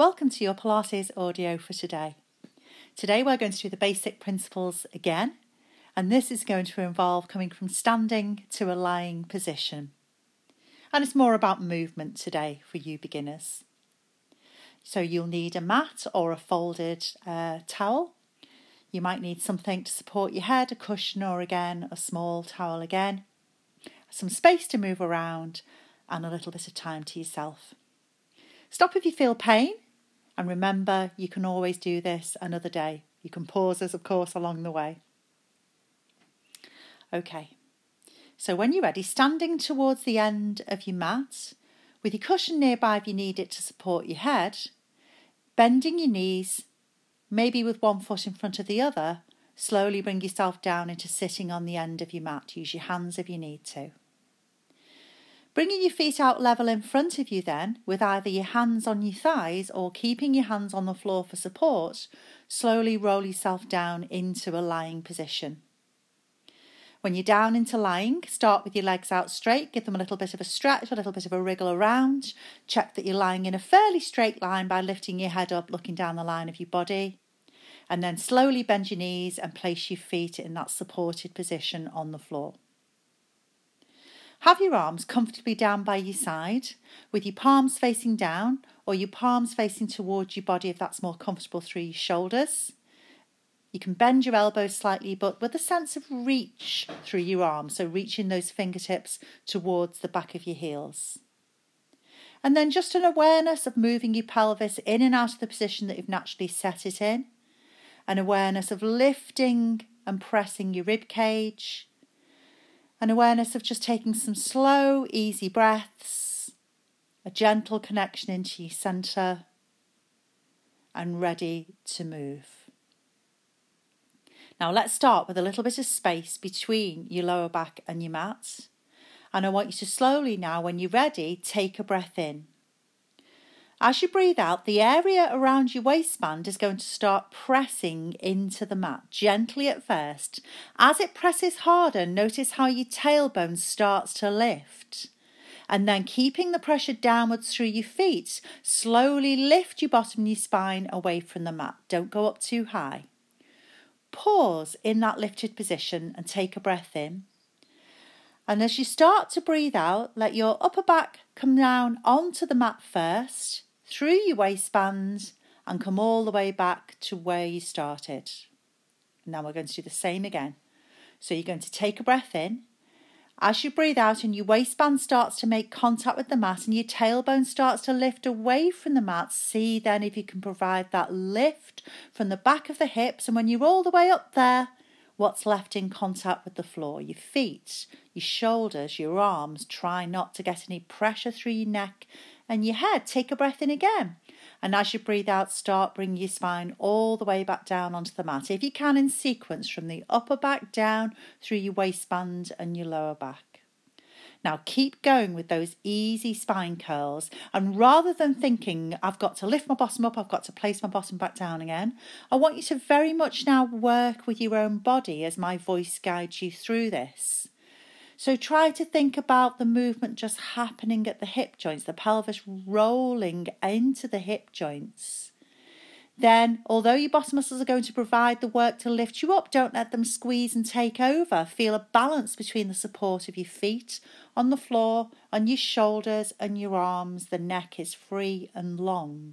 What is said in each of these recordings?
Welcome to your Pilates audio for today. Today we're going to do the basic principles again, and this is going to involve coming from standing to a lying position. And it's more about movement today for you beginners. So you'll need a mat or a folded uh, towel. You might need something to support your head, a cushion, or again, a small towel again. Some space to move around, and a little bit of time to yourself. Stop if you feel pain and remember, you can always do this another day. You can pause us, of course, along the way. Okay, so when you're ready, standing towards the end of your mat, with your cushion nearby if you need it to support your head, bending your knees, maybe with one foot in front of the other, slowly bring yourself down into sitting on the end of your mat. Use your hands if you need to. Bringing your feet out level in front of you, then, with either your hands on your thighs or keeping your hands on the floor for support, slowly roll yourself down into a lying position. When you're down into lying, start with your legs out straight, give them a little bit of a stretch, a little bit of a wriggle around. Check that you're lying in a fairly straight line by lifting your head up, looking down the line of your body. And then slowly bend your knees and place your feet in that supported position on the floor. Have your arms comfortably down by your side with your palms facing down or your palms facing towards your body if that's more comfortable through your shoulders. You can bend your elbows slightly, but with a sense of reach through your arms, so reaching those fingertips towards the back of your heels. And then just an awareness of moving your pelvis in and out of the position that you've naturally set it in. An awareness of lifting and pressing your rib cage, an awareness of just taking some slow, easy breaths, a gentle connection into your centre, and ready to move. Now, let's start with a little bit of space between your lower back and your mat. And I want you to slowly now, when you're ready, take a breath in. As you breathe out, the area around your waistband is going to start pressing into the mat, gently at first. As it presses harder, notice how your tailbone starts to lift. And then keeping the pressure downwards through your feet, slowly lift your bottom of your spine away from the mat. Don't go up too high. Pause in that lifted position and take a breath in. And as you start to breathe out, let your upper back come down onto the mat first through your waistband and come all the way back to where you started. Now we're going to do the same again. So you're going to take a breath in. As you breathe out and your waistband starts to make contact with the mat and your tailbone starts to lift away from the mat, see then if you can provide that lift from the back of the hips. And when you're all the way up there, what's left in contact with the floor? Your feet, your shoulders, your arms. Try not to get any pressure through your neck and your head. Take a breath in again. And as you breathe out, start bringing your spine all the way back down onto the mat. If you can, in sequence from the upper back down through your waistband and your lower back. Now keep going with those easy spine curls. And rather than thinking, I've got to lift my bottom up, I've got to place my bottom back down again, I want you to very much now work with your own body as my voice guides you through this. So try to think about the movement just happening at the hip joints, the pelvis rolling into the hip joints. Then, although your bottom muscles are going to provide the work to lift you up, don't let them squeeze and take over. Feel a balance between the support of your feet on the floor, on your shoulders and your arms. The neck is free and long.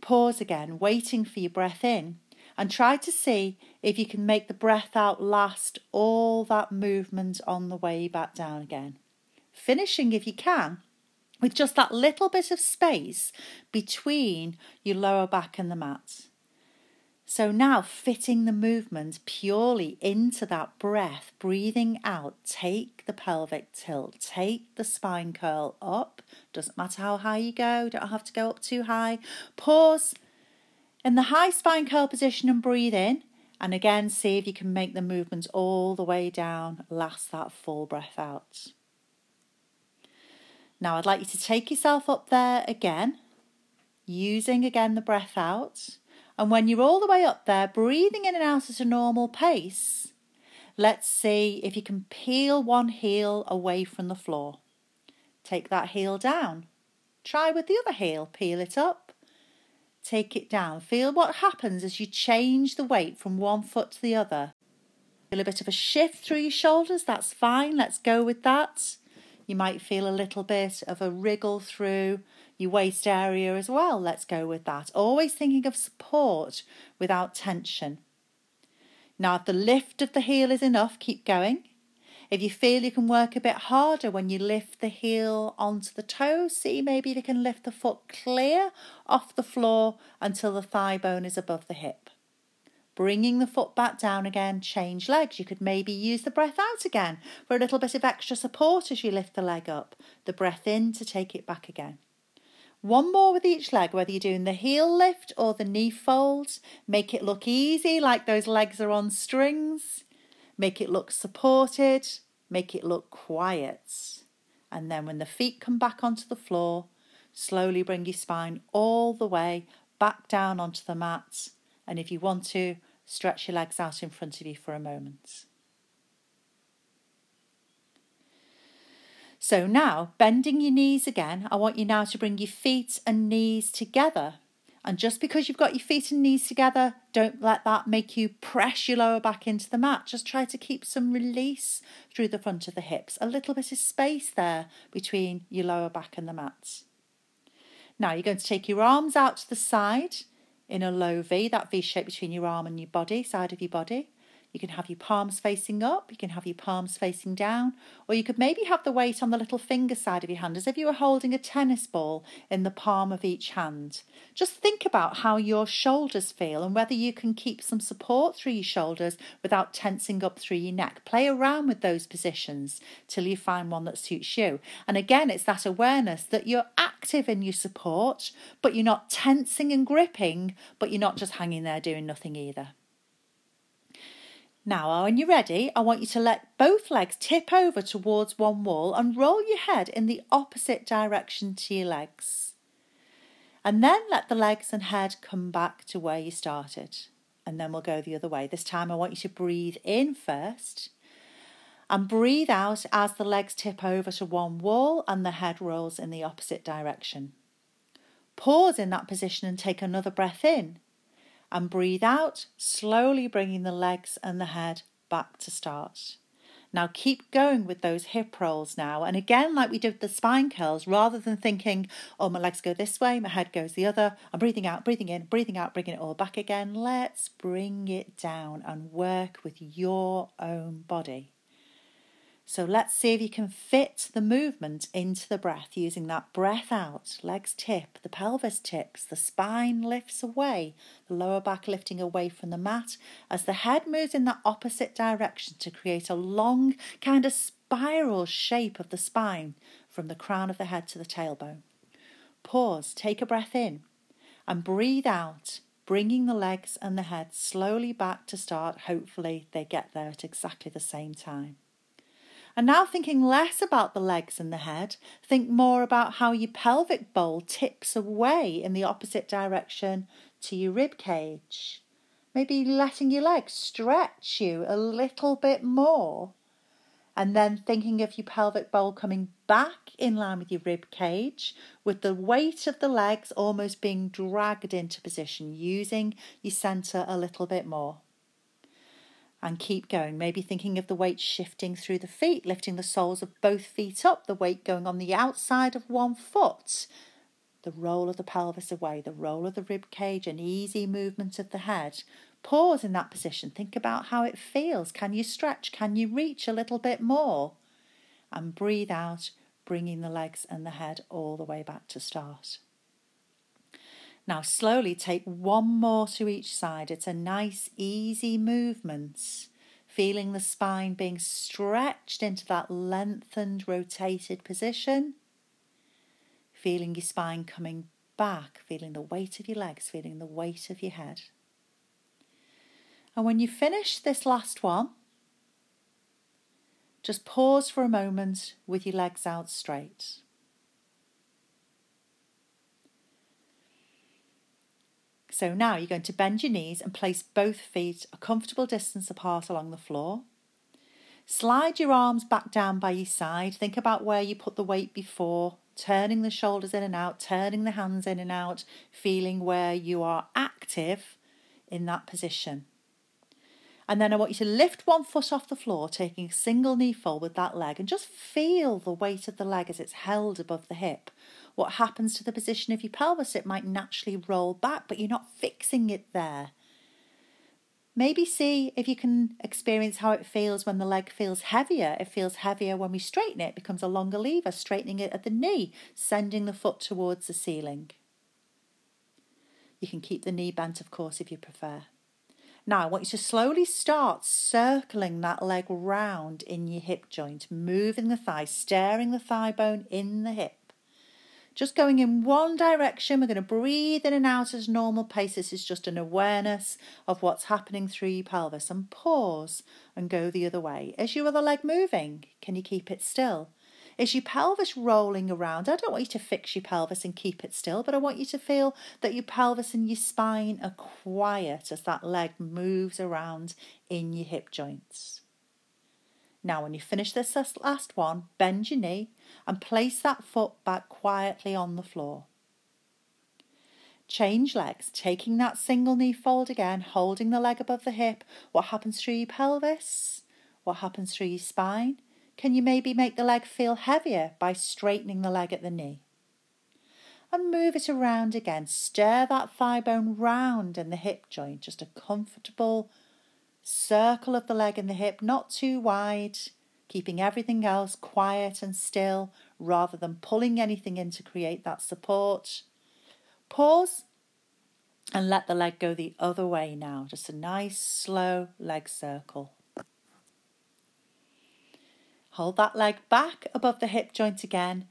Pause again, waiting for your breath in and try to see if you can make the breath out last all that movement on the way back down again. Finishing, if you can, with just that little bit of space between your lower back and the mat. So now fitting the movement purely into that breath, breathing out, take the pelvic tilt, take the spine curl up. Doesn't matter how high you go, don't have to go up too high. Pause in the high spine curl position and breathe in. And again, see if you can make the movements all the way down. Last that full breath out. Now, I'd like you to take yourself up there again, using again the breath out. And when you're all the way up there, breathing in and out at a normal pace, let's see if you can peel one heel away from the floor. Take that heel down. Try with the other heel, peel it up take it down. Feel what happens as you change the weight from one foot to the other. Feel a bit of a shift through your shoulders, that's fine, let's go with that. You might feel a little bit of a wriggle through your waist area as well, let's go with that. Always thinking of support without tension. Now, if the lift of the heel is enough, keep going. If you feel you can work a bit harder when you lift the heel onto the toe, see maybe if you can lift the foot clear off the floor until the thigh bone is above the hip. Bringing the foot back down again, change legs. You could maybe use the breath out again for a little bit of extra support as you lift the leg up. The breath in to take it back again. One more with each leg, whether you're doing the heel lift or the knee folds. Make it look easy, like those legs are on strings. Make it look supported, make it look quiet. And then when the feet come back onto the floor, slowly bring your spine all the way back down onto the mat. And if you want to, stretch your legs out in front of you for a moment. So now, bending your knees again, I want you now to bring your feet and knees together and just because you've got your feet and knees together, don't let that make you press your lower back into the mat. Just try to keep some release through the front of the hips, a little bit of space there between your lower back and the mat. Now you're going to take your arms out to the side in a low V, that V shape between your arm and your body, side of your body. You can have your palms facing up, you can have your palms facing down, or you could maybe have the weight on the little finger side of your hand as if you were holding a tennis ball in the palm of each hand. Just think about how your shoulders feel and whether you can keep some support through your shoulders without tensing up through your neck. Play around with those positions till you find one that suits you. And again, it's that awareness that you're active in your support, but you're not tensing and gripping, but you're not just hanging there doing nothing either. Now, when you're ready, I want you to let both legs tip over towards one wall and roll your head in the opposite direction to your legs. And then let the legs and head come back to where you started. And then we'll go the other way. This time, I want you to breathe in first and breathe out as the legs tip over to one wall and the head rolls in the opposite direction. Pause in that position and take another breath in and breathe out, slowly bringing the legs and the head back to start. Now keep going with those hip rolls now. And again, like we did the spine curls, rather than thinking, oh, my legs go this way, my head goes the other, I'm breathing out, breathing in, breathing out, bringing it all back again. Let's bring it down and work with your own body. So let's see if you can fit the movement into the breath using that breath out. Legs tip, the pelvis tips, the spine lifts away, the lower back lifting away from the mat as the head moves in that opposite direction to create a long kind of spiral shape of the spine from the crown of the head to the tailbone. Pause, take a breath in, and breathe out, bringing the legs and the head slowly back to start. Hopefully, they get there at exactly the same time. And now thinking less about the legs and the head, think more about how your pelvic bowl tips away in the opposite direction to your rib cage. Maybe letting your legs stretch you a little bit more. And then thinking of your pelvic bowl coming back in line with your rib cage, with the weight of the legs almost being dragged into position, using your centre a little bit more and keep going. Maybe thinking of the weight shifting through the feet, lifting the soles of both feet up, the weight going on the outside of one foot, the roll of the pelvis away, the roll of the rib cage, an easy movement of the head. Pause in that position. Think about how it feels. Can you stretch? Can you reach a little bit more? And breathe out, bringing the legs and the head all the way back to start. Now, slowly take one more to each side. It's a nice, easy movement. Feeling the spine being stretched into that lengthened, rotated position. Feeling your spine coming back, feeling the weight of your legs, feeling the weight of your head. And when you finish this last one, just pause for a moment with your legs out straight. So now you're going to bend your knees and place both feet a comfortable distance apart along the floor. Slide your arms back down by your side. Think about where you put the weight before turning the shoulders in and out, turning the hands in and out, feeling where you are active in that position. And then I want you to lift one foot off the floor, taking a single knee with that leg, and just feel the weight of the leg as it's held above the hip. What happens to the position of your pelvis? It might naturally roll back, but you're not fixing it there. Maybe see if you can experience how it feels when the leg feels heavier. It feels heavier when we straighten it, it becomes a longer lever, straightening it at the knee, sending the foot towards the ceiling. You can keep the knee bent, of course, if you prefer. Now, I want you to slowly start circling that leg round in your hip joint, moving the thigh, staring the thigh bone in the hip just going in one direction. We're going to breathe in and out as normal pace. This is just an awareness of what's happening through your pelvis and pause and go the other way. Is your other leg moving? Can you keep it still? Is your pelvis rolling around? I don't want you to fix your pelvis and keep it still, but I want you to feel that your pelvis and your spine are quiet as that leg moves around in your hip joints. Now, when you finish this last one, bend your knee and place that foot back quietly on the floor. Change legs, taking that single knee fold again, holding the leg above the hip. What happens through your pelvis? What happens through your spine? Can you maybe make the leg feel heavier by straightening the leg at the knee? And move it around again. Stir that thigh bone round in the hip joint, just a comfortable circle of the leg and the hip, not too wide, keeping everything else quiet and still rather than pulling anything in to create that support. Pause and let the leg go the other way now. Just a nice slow leg circle. Hold that leg back above the hip joint again,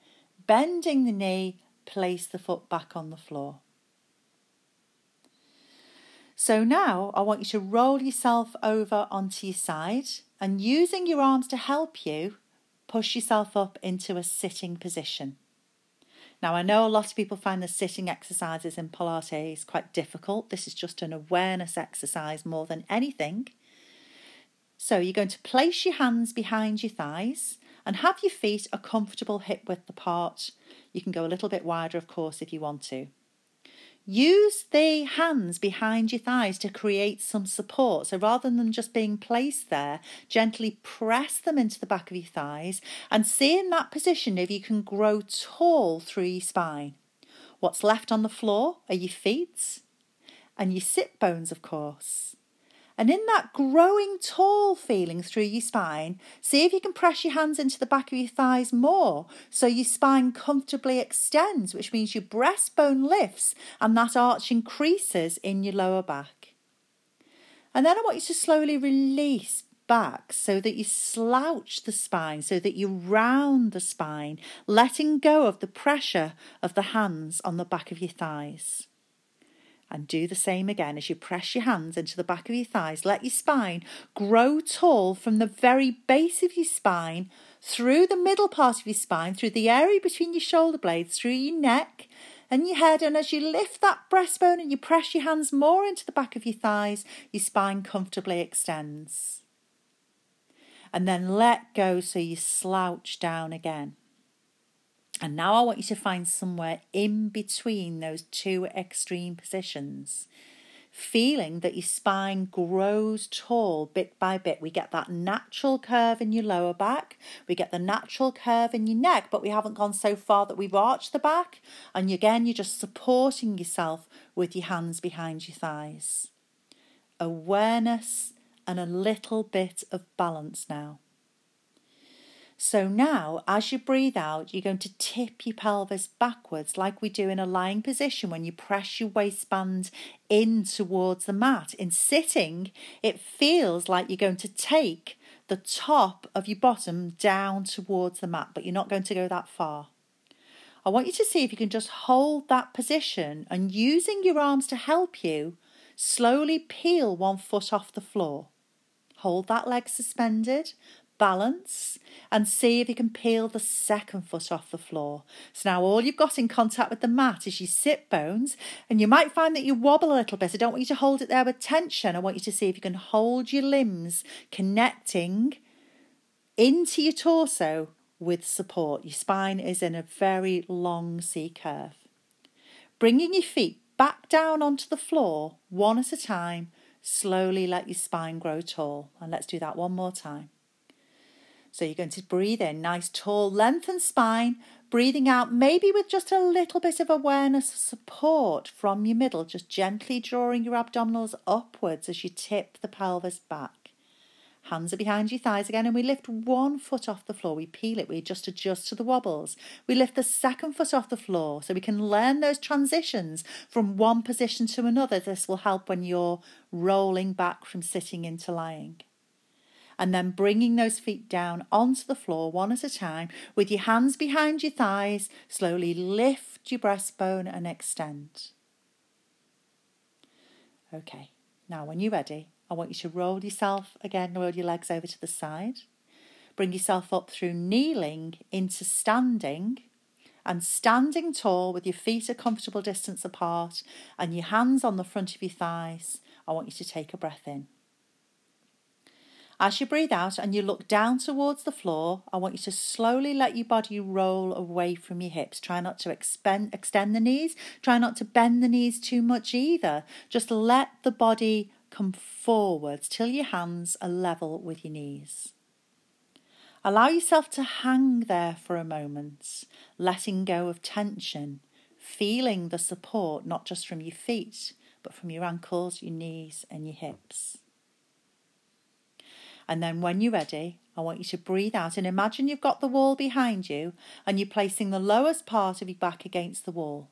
bending the knee, place the foot back on the floor. So now I want you to roll yourself over onto your side and using your arms to help you, push yourself up into a sitting position. Now, I know a lot of people find the sitting exercises in Pilates quite difficult. This is just an awareness exercise more than anything. So, you're going to place your hands behind your thighs and have your feet a comfortable hip width apart. You can go a little bit wider, of course, if you want to. Use the hands behind your thighs to create some support. So rather than just being placed there, gently press them into the back of your thighs and see in that position if you can grow tall through your spine. What's left on the floor are your feet and your sit bones, of course. And in that growing tall feeling through your spine, see if you can press your hands into the back of your thighs more so your spine comfortably extends, which means your breastbone lifts and that arch increases in your lower back. And then I want you to slowly release back so that you slouch the spine, so that you round the spine, letting go of the pressure of the hands on the back of your thighs. And do the same again as you press your hands into the back of your thighs. Let your spine grow tall from the very base of your spine, through the middle part of your spine, through the area between your shoulder blades, through your neck and your head. And as you lift that breastbone and you press your hands more into the back of your thighs, your spine comfortably extends. And then let go so you slouch down again. And now I want you to find somewhere in between those two extreme positions, feeling that your spine grows tall bit by bit. We get that natural curve in your lower back, we get the natural curve in your neck, but we haven't gone so far that we've arched the back. And again, you're just supporting yourself with your hands behind your thighs. Awareness and a little bit of balance now. So now, as you breathe out, you're going to tip your pelvis backwards, like we do in a lying position when you press your waistband in towards the mat. In sitting, it feels like you're going to take the top of your bottom down towards the mat, but you're not going to go that far. I want you to see if you can just hold that position and using your arms to help you, slowly peel one foot off the floor. Hold that leg suspended, balance and see if you can peel the second foot off the floor. So now all you've got in contact with the mat is your sit bones, and you might find that you wobble a little bit. I don't want you to hold it there with tension. I want you to see if you can hold your limbs connecting into your torso with support. Your spine is in a very long C curve. Bringing your feet back down onto the floor, one at a time, slowly let your spine grow tall. And let's do that one more time. So you're going to breathe in, nice tall lengthened spine, breathing out maybe with just a little bit of awareness of support from your middle, just gently drawing your abdominals upwards as you tip the pelvis back. Hands are behind your thighs again, and we lift one foot off the floor. We peel it, we just adjust to the wobbles. We lift the second foot off the floor so we can learn those transitions from one position to another. This will help when you're rolling back from sitting into lying and then bringing those feet down onto the floor one at a time with your hands behind your thighs. Slowly lift your breastbone and extend. Okay, now when you're ready, I want you to roll yourself again, roll your legs over to the side. Bring yourself up through kneeling into standing and standing tall with your feet a comfortable distance apart and your hands on the front of your thighs. I want you to take a breath in. As you breathe out and you look down towards the floor, I want you to slowly let your body roll away from your hips. Try not to expend, extend the knees. Try not to bend the knees too much either. Just let the body come forwards till your hands are level with your knees. Allow yourself to hang there for a moment, letting go of tension, feeling the support not just from your feet, but from your ankles, your knees, and your hips. And then when you're ready, I want you to breathe out and imagine you've got the wall behind you and you're placing the lowest part of your back against the wall,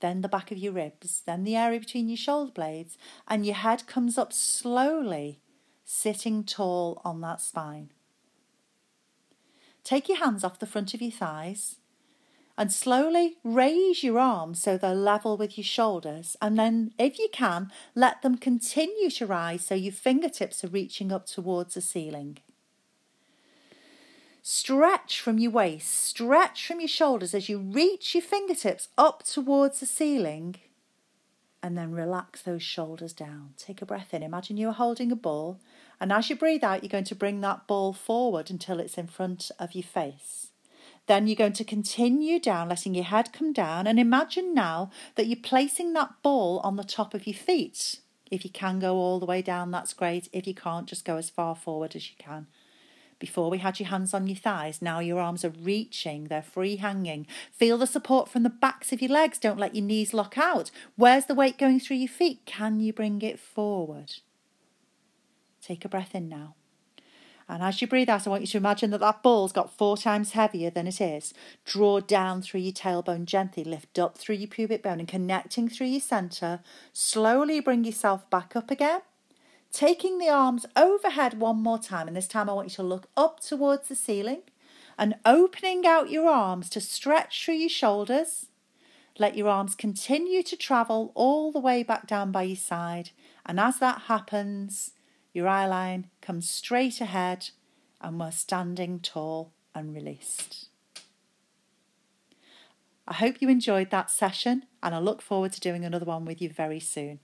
then the back of your ribs, then the area between your shoulder blades, and your head comes up slowly, sitting tall on that spine. Take your hands off the front of your thighs and slowly raise your arms so they're level with your shoulders. And then, if you can, let them continue to rise so your fingertips are reaching up towards the ceiling. Stretch from your waist, stretch from your shoulders as you reach your fingertips up towards the ceiling. And then relax those shoulders down. Take a breath in. Imagine you're holding a ball. And as you breathe out, you're going to bring that ball forward until it's in front of your face. Then you're going to continue down, letting your head come down. And imagine now that you're placing that ball on the top of your feet. If you can go all the way down, that's great. If you can't, just go as far forward as you can. Before we had your hands on your thighs, now your arms are reaching, they're free hanging. Feel the support from the backs of your legs. Don't let your knees lock out. Where's the weight going through your feet? Can you bring it forward? Take a breath in now. And as you breathe out, I want you to imagine that that ball's got four times heavier than it is. Draw down through your tailbone gently, lift up through your pubic bone and connecting through your centre. Slowly bring yourself back up again. Taking the arms overhead one more time, and this time I want you to look up towards the ceiling and opening out your arms to stretch through your shoulders. Let your arms continue to travel all the way back down by your side. And as that happens, your eye line comes straight ahead and we're standing tall and released. I hope you enjoyed that session and I look forward to doing another one with you very soon.